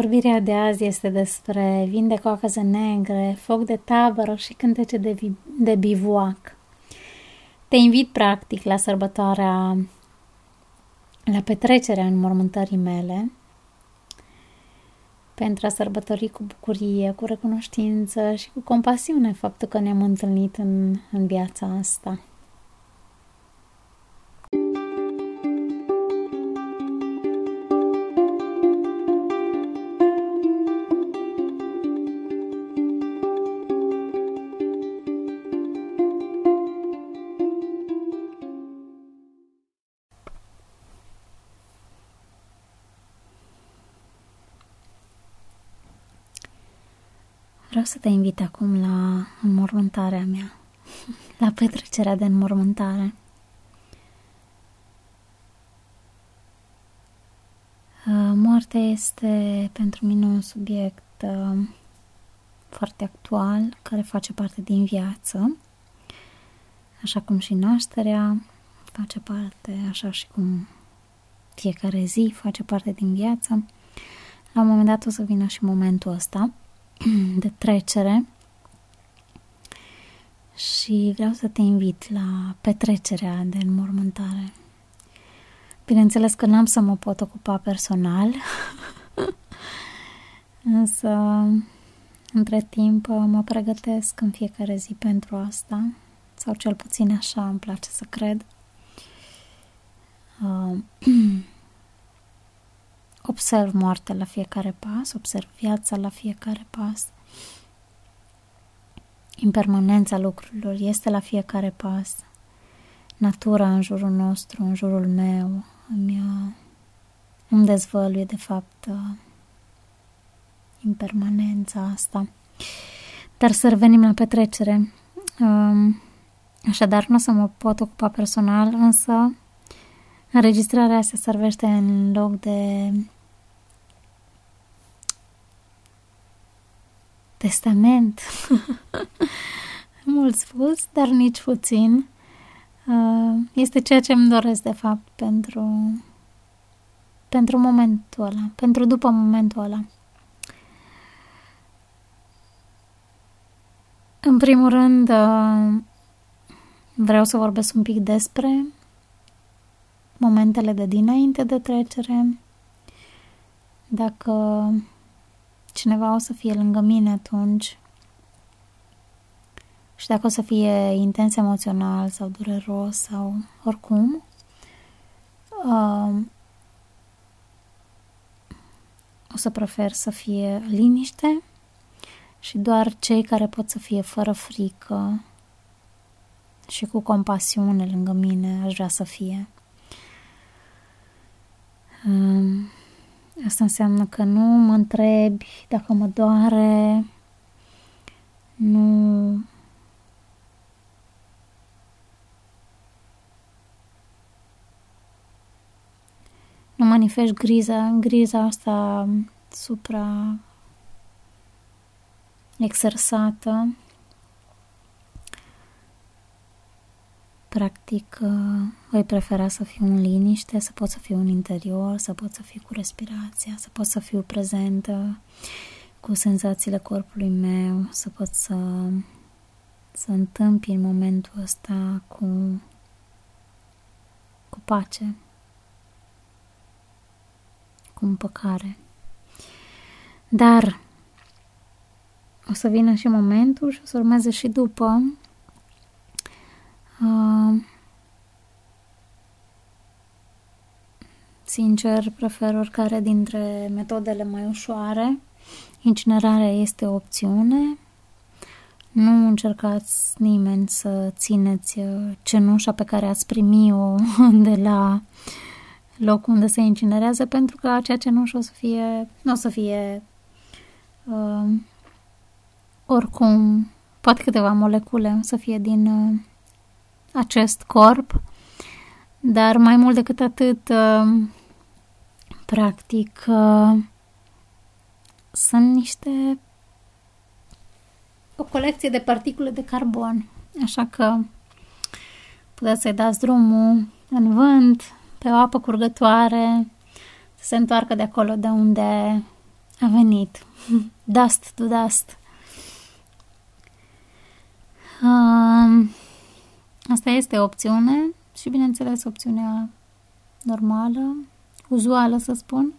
Vorbirea de azi este despre vin de coacăze negre, foc de tabără și cântece de, vi- de bivuac. Te invit practic la sărbătoarea, la petrecerea înmormântării mele, pentru a sărbători cu bucurie, cu recunoștință și cu compasiune faptul că ne-am întâlnit în, în viața asta. Să te invit acum la înmormântarea mea, la petrecerea de înmormântare. Uh, moartea este pentru mine un subiect uh, foarte actual, care face parte din viață, așa cum și nașterea face parte, așa și cum fiecare zi face parte din viață. La un moment dat o să vină și momentul ăsta de trecere și vreau să te invit la petrecerea de înmormântare. Bineînțeles că n-am să mă pot ocupa personal, însă între timp mă pregătesc în fiecare zi pentru asta, sau cel puțin așa îmi place să cred. Uh, observ moartea la fiecare pas, observ viața la fiecare pas. Impermanența lucrurilor este la fiecare pas. Natura în jurul nostru, în jurul meu, îmi, îmi dezvăluie de fapt impermanența asta. Dar să revenim la petrecere. Așadar, nu o să mă pot ocupa personal, însă înregistrarea se servește în loc de testament. Mult spus, dar nici puțin. Este ceea ce îmi doresc, de fapt, pentru, pentru momentul ăla, pentru după momentul ăla. În primul rând, vreau să vorbesc un pic despre momentele de dinainte de trecere. Dacă cineva o să fie lângă mine atunci și dacă o să fie intens emoțional sau dureros sau oricum, uh, o să prefer să fie liniște și doar cei care pot să fie fără frică și cu compasiune lângă mine aș vrea să fie. Um, Asta înseamnă că nu mă întrebi dacă mă doare, nu nu manifest griza, griza asta supra exersată Practic, uh, voi prefera să fiu în liniște, să pot să fiu în interior, să pot să fiu cu respirația, să pot să fiu prezentă cu senzațiile corpului meu, să pot să, să întâmpi în momentul ăsta cu, cu pace, cu împăcare. Dar o să vină și momentul și o să urmeze și după Uh, sincer, prefer oricare dintre metodele mai ușoare. Incinerarea este o opțiune. Nu încercați nimeni să țineți uh, cenușa pe care ați primi-o de la locul unde se incinerează, pentru că acea cenușă o să fie, nu o să fie uh, oricum, poate câteva molecule o să fie din uh, acest corp, dar mai mult decât atât, uh, practic, uh, sunt niște o colecție de particule de carbon, așa că puteți să-i dați drumul în vânt, pe o apă curgătoare, să se întoarcă de acolo de unde a venit. Dust to dust. Uh, asta este opțiune și, bineînțeles, opțiunea normală, uzuală, să spun,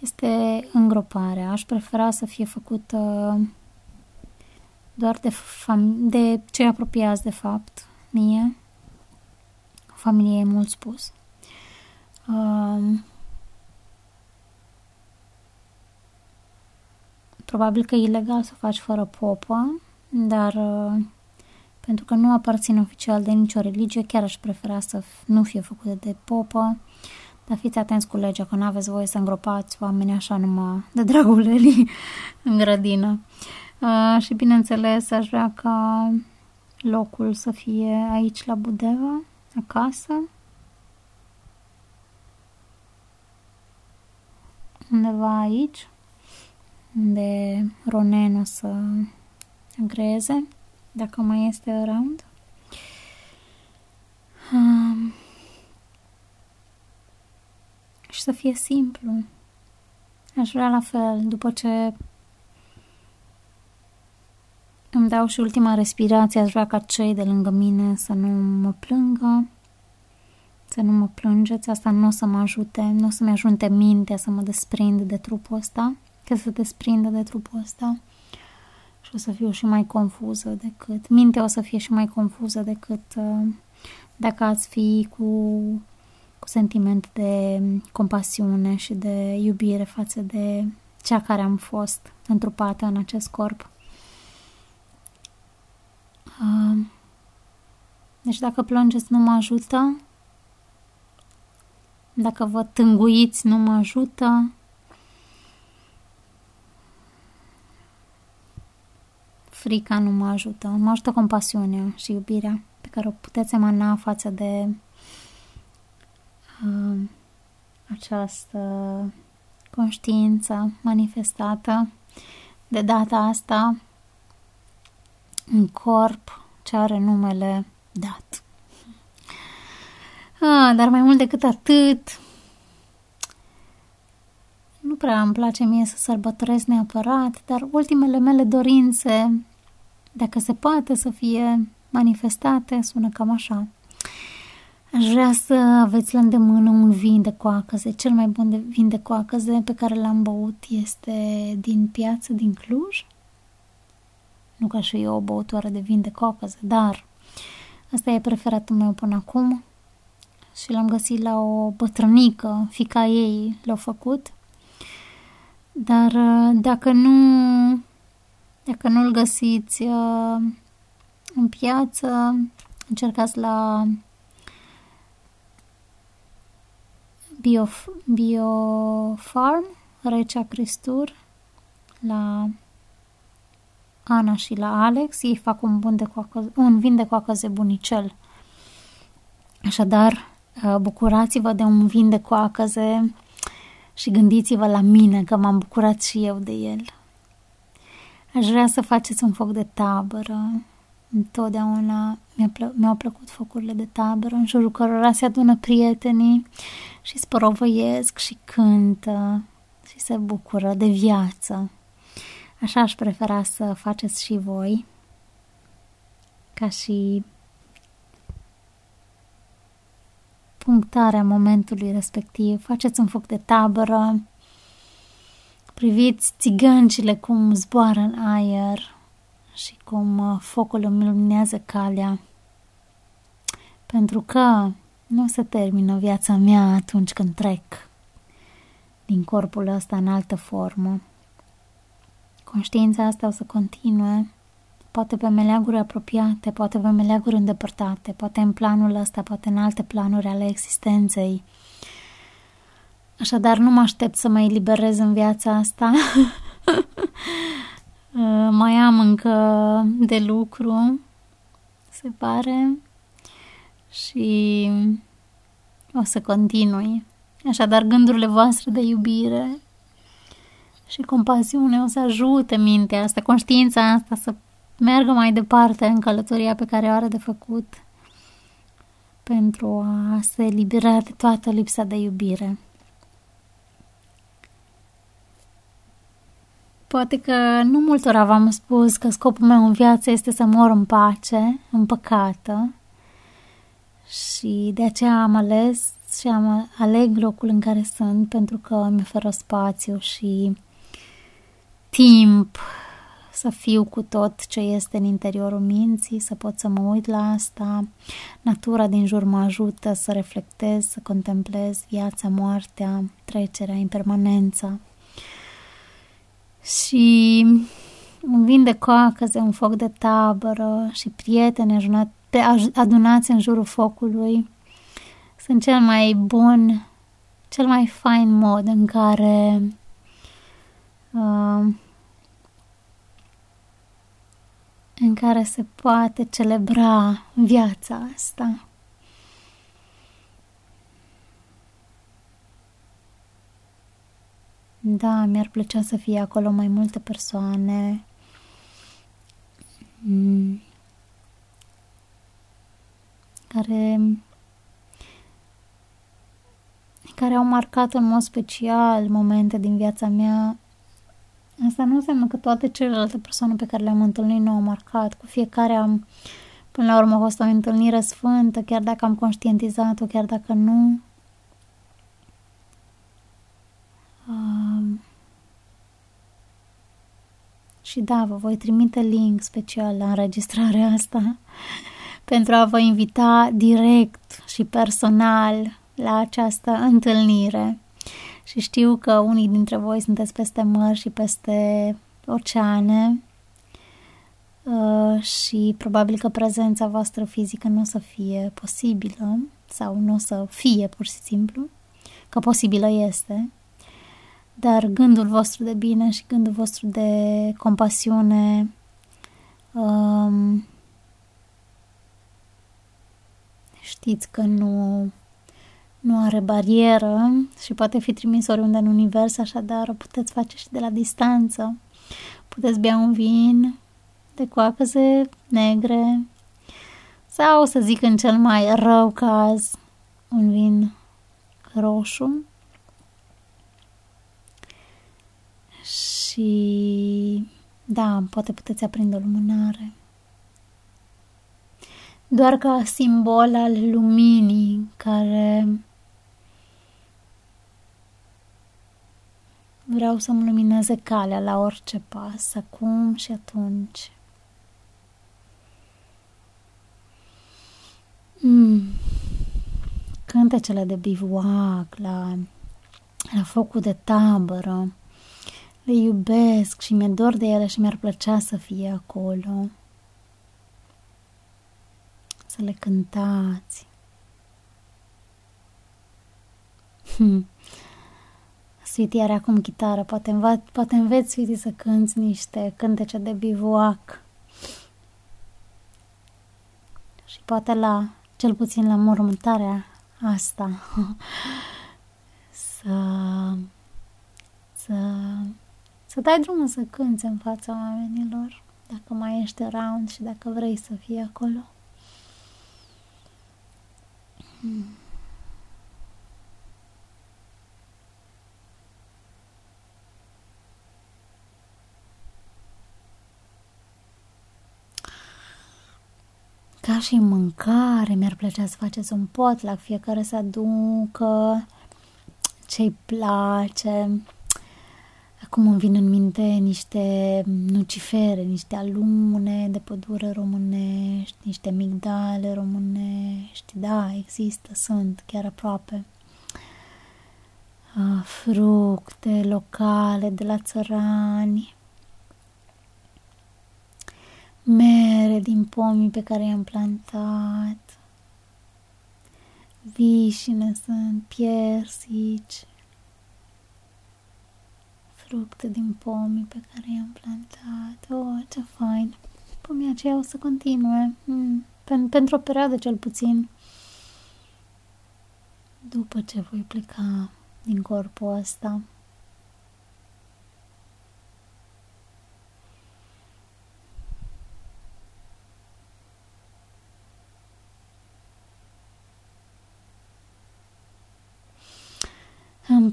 este îngroparea. Aș prefera să fie făcută doar de, fam- de cei apropiați, de fapt, mie. Familie e mult spus. Uh, probabil că e ilegal să faci fără popă, dar uh, pentru că nu aparțin oficial de nicio religie, chiar aș prefera să nu fie făcute de popă, dar fiți atenți cu legea, că nu aveți voie să îngropați oamenii așa numai de dragul elii în grădină. Uh, și bineînțeles, aș vrea ca locul să fie aici la Budeva, acasă. Undeva aici, unde Ronen o să agreze, dacă mai este around. Um, și să fie simplu. Aș vrea la fel, după ce îmi dau și ultima respirație, aș vrea ca cei de lângă mine să nu mă plângă, să nu mă plângeți, asta nu o să mă ajute, nu o să-mi ajunte mintea să mă desprind de trupul ăsta, că să desprindă de trupul ăsta și o să fiu și mai confuză decât, mintea o să fie și mai confuză decât uh, dacă ați fi cu, cu sentiment de compasiune și de iubire față de cea care am fost întrupată în acest corp. Uh, deci dacă plângeți nu mă ajută, dacă vă tânguiți nu mă ajută, frica nu mă ajută, mă ajută compasiunea și iubirea pe care o puteți emana față de uh, această conștiință manifestată de data asta în corp ce are numele dat. Ah, dar mai mult decât atât, nu prea îmi place mie să sărbătoresc neapărat, dar ultimele mele dorințe, dacă se poate să fie manifestate, sună cam așa. Aș vrea să aveți la îndemână un vin de coacăze. Cel mai bun de vin de coacăze pe care l-am băut este din piață din Cluj. Nu ca și eu o băutoare de vin de coacăze, dar asta e preferatul meu până acum și l-am găsit la o bătrânică, fica ei l-a făcut. Dar uh, dacă nu dacă nu-l găsiți uh, în piață, încercați la Bio, Biofarm, Recea Cristur, la Ana și la Alex. Ei fac un, bun de coacăze, un vin de coacăze bunicel. Așadar, uh, bucurați-vă de un vin de coacăze și gândiți-vă la mine că m-am bucurat și eu de el. Aș vrea să faceți un foc de tabără. Întotdeauna mi-a plă- mi-au plăcut focurile de tabără în jurul cărora se adună prietenii și sporovăiesc și cântă și se bucură de viață. Așa aș prefera să faceți și voi, ca și punctarea momentului respectiv. Faceți un foc de tabără, priviți țigăncile cum zboară în aer și cum uh, focul îmi luminează calea. Pentru că nu se termină viața mea atunci când trec din corpul ăsta în altă formă. Conștiința asta o să continue, poate pe meleaguri apropiate, poate pe meleaguri îndepărtate, poate în planul ăsta, poate în alte planuri ale existenței. Așadar, nu mă aștept să mă eliberez în viața asta. mai am încă de lucru, se pare, și o să continui. Așadar, gândurile voastre de iubire și compasiune o să ajute mintea asta, conștiința asta să meargă mai departe în călătoria pe care o are de făcut pentru a se elibera de toată lipsa de iubire. poate că nu multora v-am spus că scopul meu în viață este să mor în pace, împăcată. Și de aceea am ales și am aleg locul în care sunt pentru că mi oferă spațiu și timp să fiu cu tot ce este în interiorul minții, să pot să mă uit la asta. Natura din jur mă ajută să reflectez, să contemplez viața, moartea, trecerea, impermanența. Și un vin de coacăze, un foc de tabără și prieteni adunați în jurul focului sunt cel mai bun, cel mai fain mod în care uh, în care se poate celebra viața asta. Da, mi-ar plăcea să fie acolo mai multe persoane. Mm. Care care au marcat în mod special momente din viața mea Asta nu înseamnă că toate celelalte persoane pe care le-am întâlnit nu au marcat. Cu fiecare am, până la urmă, a fost o întâlnire sfântă, chiar dacă am conștientizat-o, chiar dacă nu. Um, și da, vă voi trimite link special la înregistrarea asta pentru a vă invita direct și personal la această întâlnire și știu că unii dintre voi sunteți peste mări și peste oceane uh, și probabil că prezența voastră fizică nu o să fie posibilă sau nu o să fie pur și simplu, că posibilă este, dar gândul vostru de bine și gândul vostru de compasiune um, știți că nu nu are barieră și poate fi trimis oriunde în univers, așadar o puteți face și de la distanță. Puteți bea un vin de coacăze negre sau, să zic în cel mai rău caz, un vin roșu. Și da, poate puteți aprinde o lumânare doar ca simbol al luminii care Vreau să-mi lumineze calea la orice pas, acum și atunci. Mm. Cântecele de bivuac, la, la focul de tabără, le iubesc și mi-e dor de ele și mi-ar plăcea să fie acolo. Să le cântați. Hmm. Sweetie are acum chitară, poate, înva- poate înveți, Sweetie, să cânti niște cântece de bivuac. Și poate la, cel puțin la mormântarea asta, să, să, să dai drumul să cânți în fața oamenilor, dacă mai ești around și dacă vrei să fii acolo. Hmm. Ca și mâncare, mi-ar plăcea să faceți un pot la fiecare să aducă ce-i place. Acum îmi vin în minte niște nucifere, niște alune de pădure românești, niște migdale românești. Da, există, sunt chiar aproape. Fructe locale de la țărani mere din pomii pe care i-am plantat, vișine sunt, piersici, fructe din pomii pe care i-am plantat. Oh, ce fain! Pomii aceia o să continue, mm, pen- pentru o perioadă cel puțin, după ce voi pleca din corpul ăsta.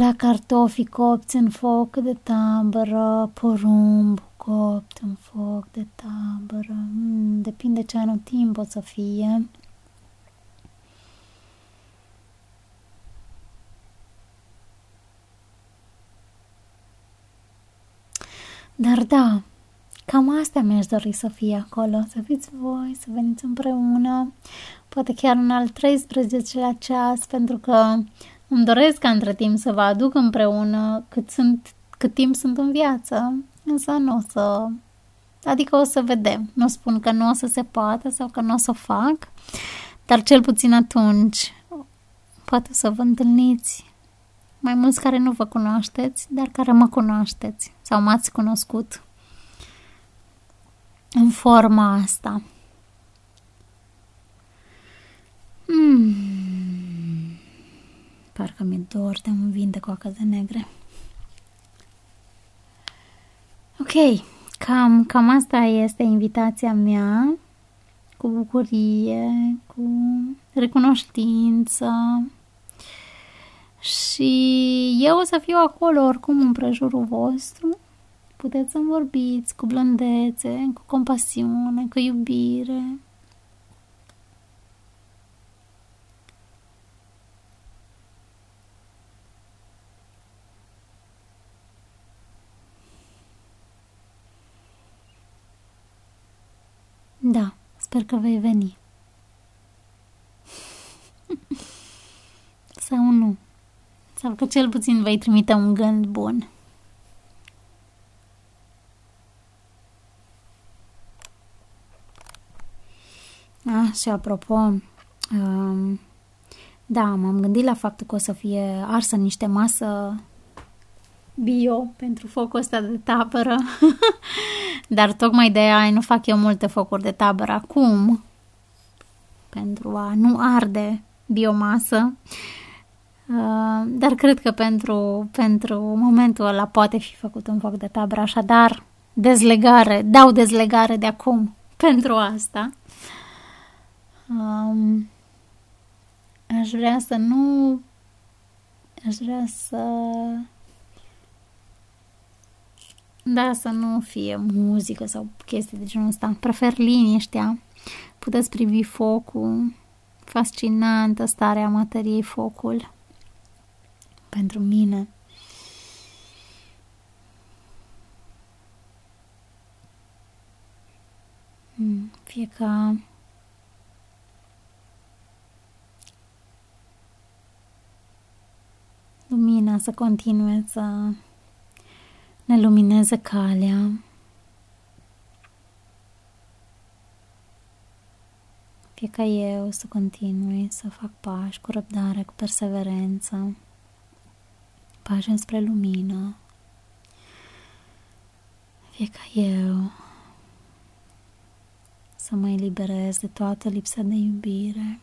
Îmi plac cartofii copți în foc de tabără, porumb copt în foc de tabără. Mm, depinde ce anotimp o să fie. Dar da, cam asta mi-aș dori să fie acolo, să fiți voi, să veniți împreună, poate chiar în al 13-lea ceas, pentru că îmi doresc ca între timp să vă aduc împreună cât, sunt, cât timp sunt în viață, însă nu o să... Adică o să vedem. Nu spun că nu o să se poată sau că nu o să o fac, dar cel puțin atunci poate să vă întâlniți mai mulți care nu vă cunoașteți, dar care mă cunoașteți sau m-ați cunoscut în forma asta. Hmm. Parcă mi-e dor de un vin de coacă de negre. Ok, cam, cam asta este invitația mea, cu bucurie, cu recunoștință, și eu o să fiu acolo oricum în prejurul vostru. Puteți să-mi vorbiți cu blândețe, cu compasiune, cu iubire. Da, sper că vei veni. Sau nu. Sau că cel puțin vei trimite un gând bun. Ah, și apropo, um, da, m-am gândit la faptul că o să fie arsă niște masă bio pentru focul ăsta de tabără. Dar tocmai de aia nu fac eu multe focuri de tabără acum, pentru a nu arde biomasă. Uh, dar cred că pentru, pentru momentul ăla poate fi făcut un foc de tabără, așadar dezlegare, dau dezlegare de acum pentru asta. Um, aș vrea să nu aș vrea să da, să nu fie muzică sau chestii de genul ăsta. Prefer liniștea. Puteți privi focul. Fascinantă starea materiei focul pentru mine. Hmm, fie ca lumina să continue să ne lumineze calea. Fie ca eu să continui să fac pași cu răbdare, cu perseverență pași spre lumină. Fie ca eu să mă eliberez de toată lipsa de iubire,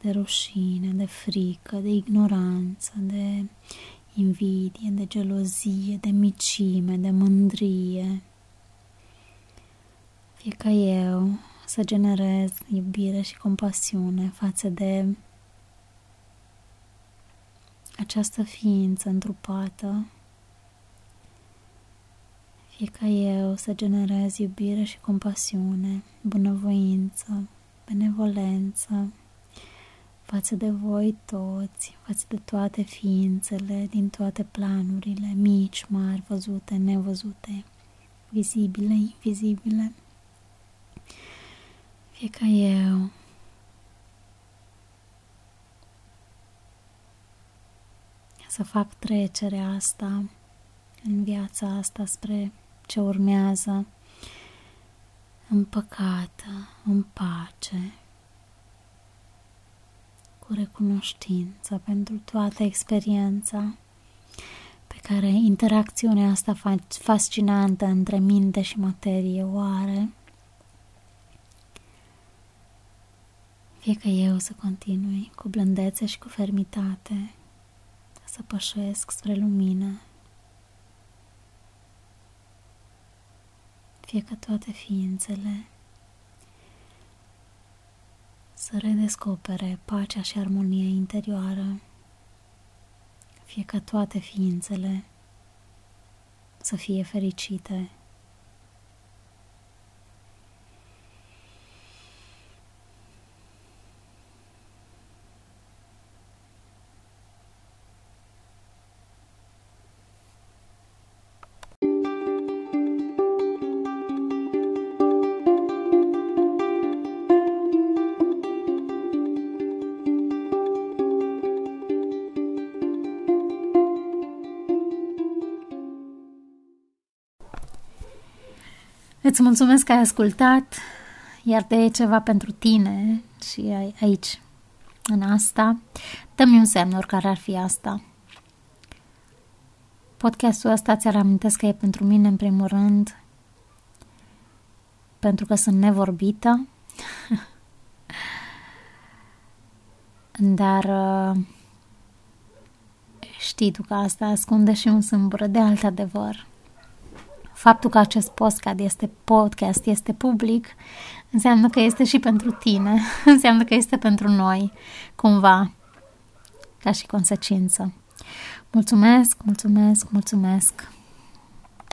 de rușine, de frică, de ignoranță, de invidie, de gelozie, de micime, de mândrie. Fie ca eu să generez iubire și compasiune față de această ființă întrupată, fie ca eu să generez iubire și compasiune, bunăvoință, benevolență față de voi toți, față de toate ființele din toate planurile, mici, mari, văzute, nevăzute, vizibile, invizibile. Fie ca eu să fac trecerea asta în viața asta spre ce urmează împăcată, în pace, cu recunoștință pentru toată experiența pe care interacțiunea asta fascinantă între minte și materie o are. Fie că eu să continui cu blândețe și cu fermitate, să pășesc spre lumină. Fie că toate ființele să redescopere pacea și armonia interioară fie ca toate ființele să fie fericite. Mulțumesc că ai ascultat, iar de ceva pentru tine și aici, în asta, dă-mi un semn, oricare ar fi asta. Podcastul ăsta ți-ar amintesc că e pentru mine, în primul rând, pentru că sunt nevorbită, dar uh, știi tu că asta ascunde și un sâmbură de alt adevăr faptul că acest podcast este podcast, este public, înseamnă că este și pentru tine, înseamnă că este pentru noi, cumva, ca și consecință. Mulțumesc, mulțumesc, mulțumesc!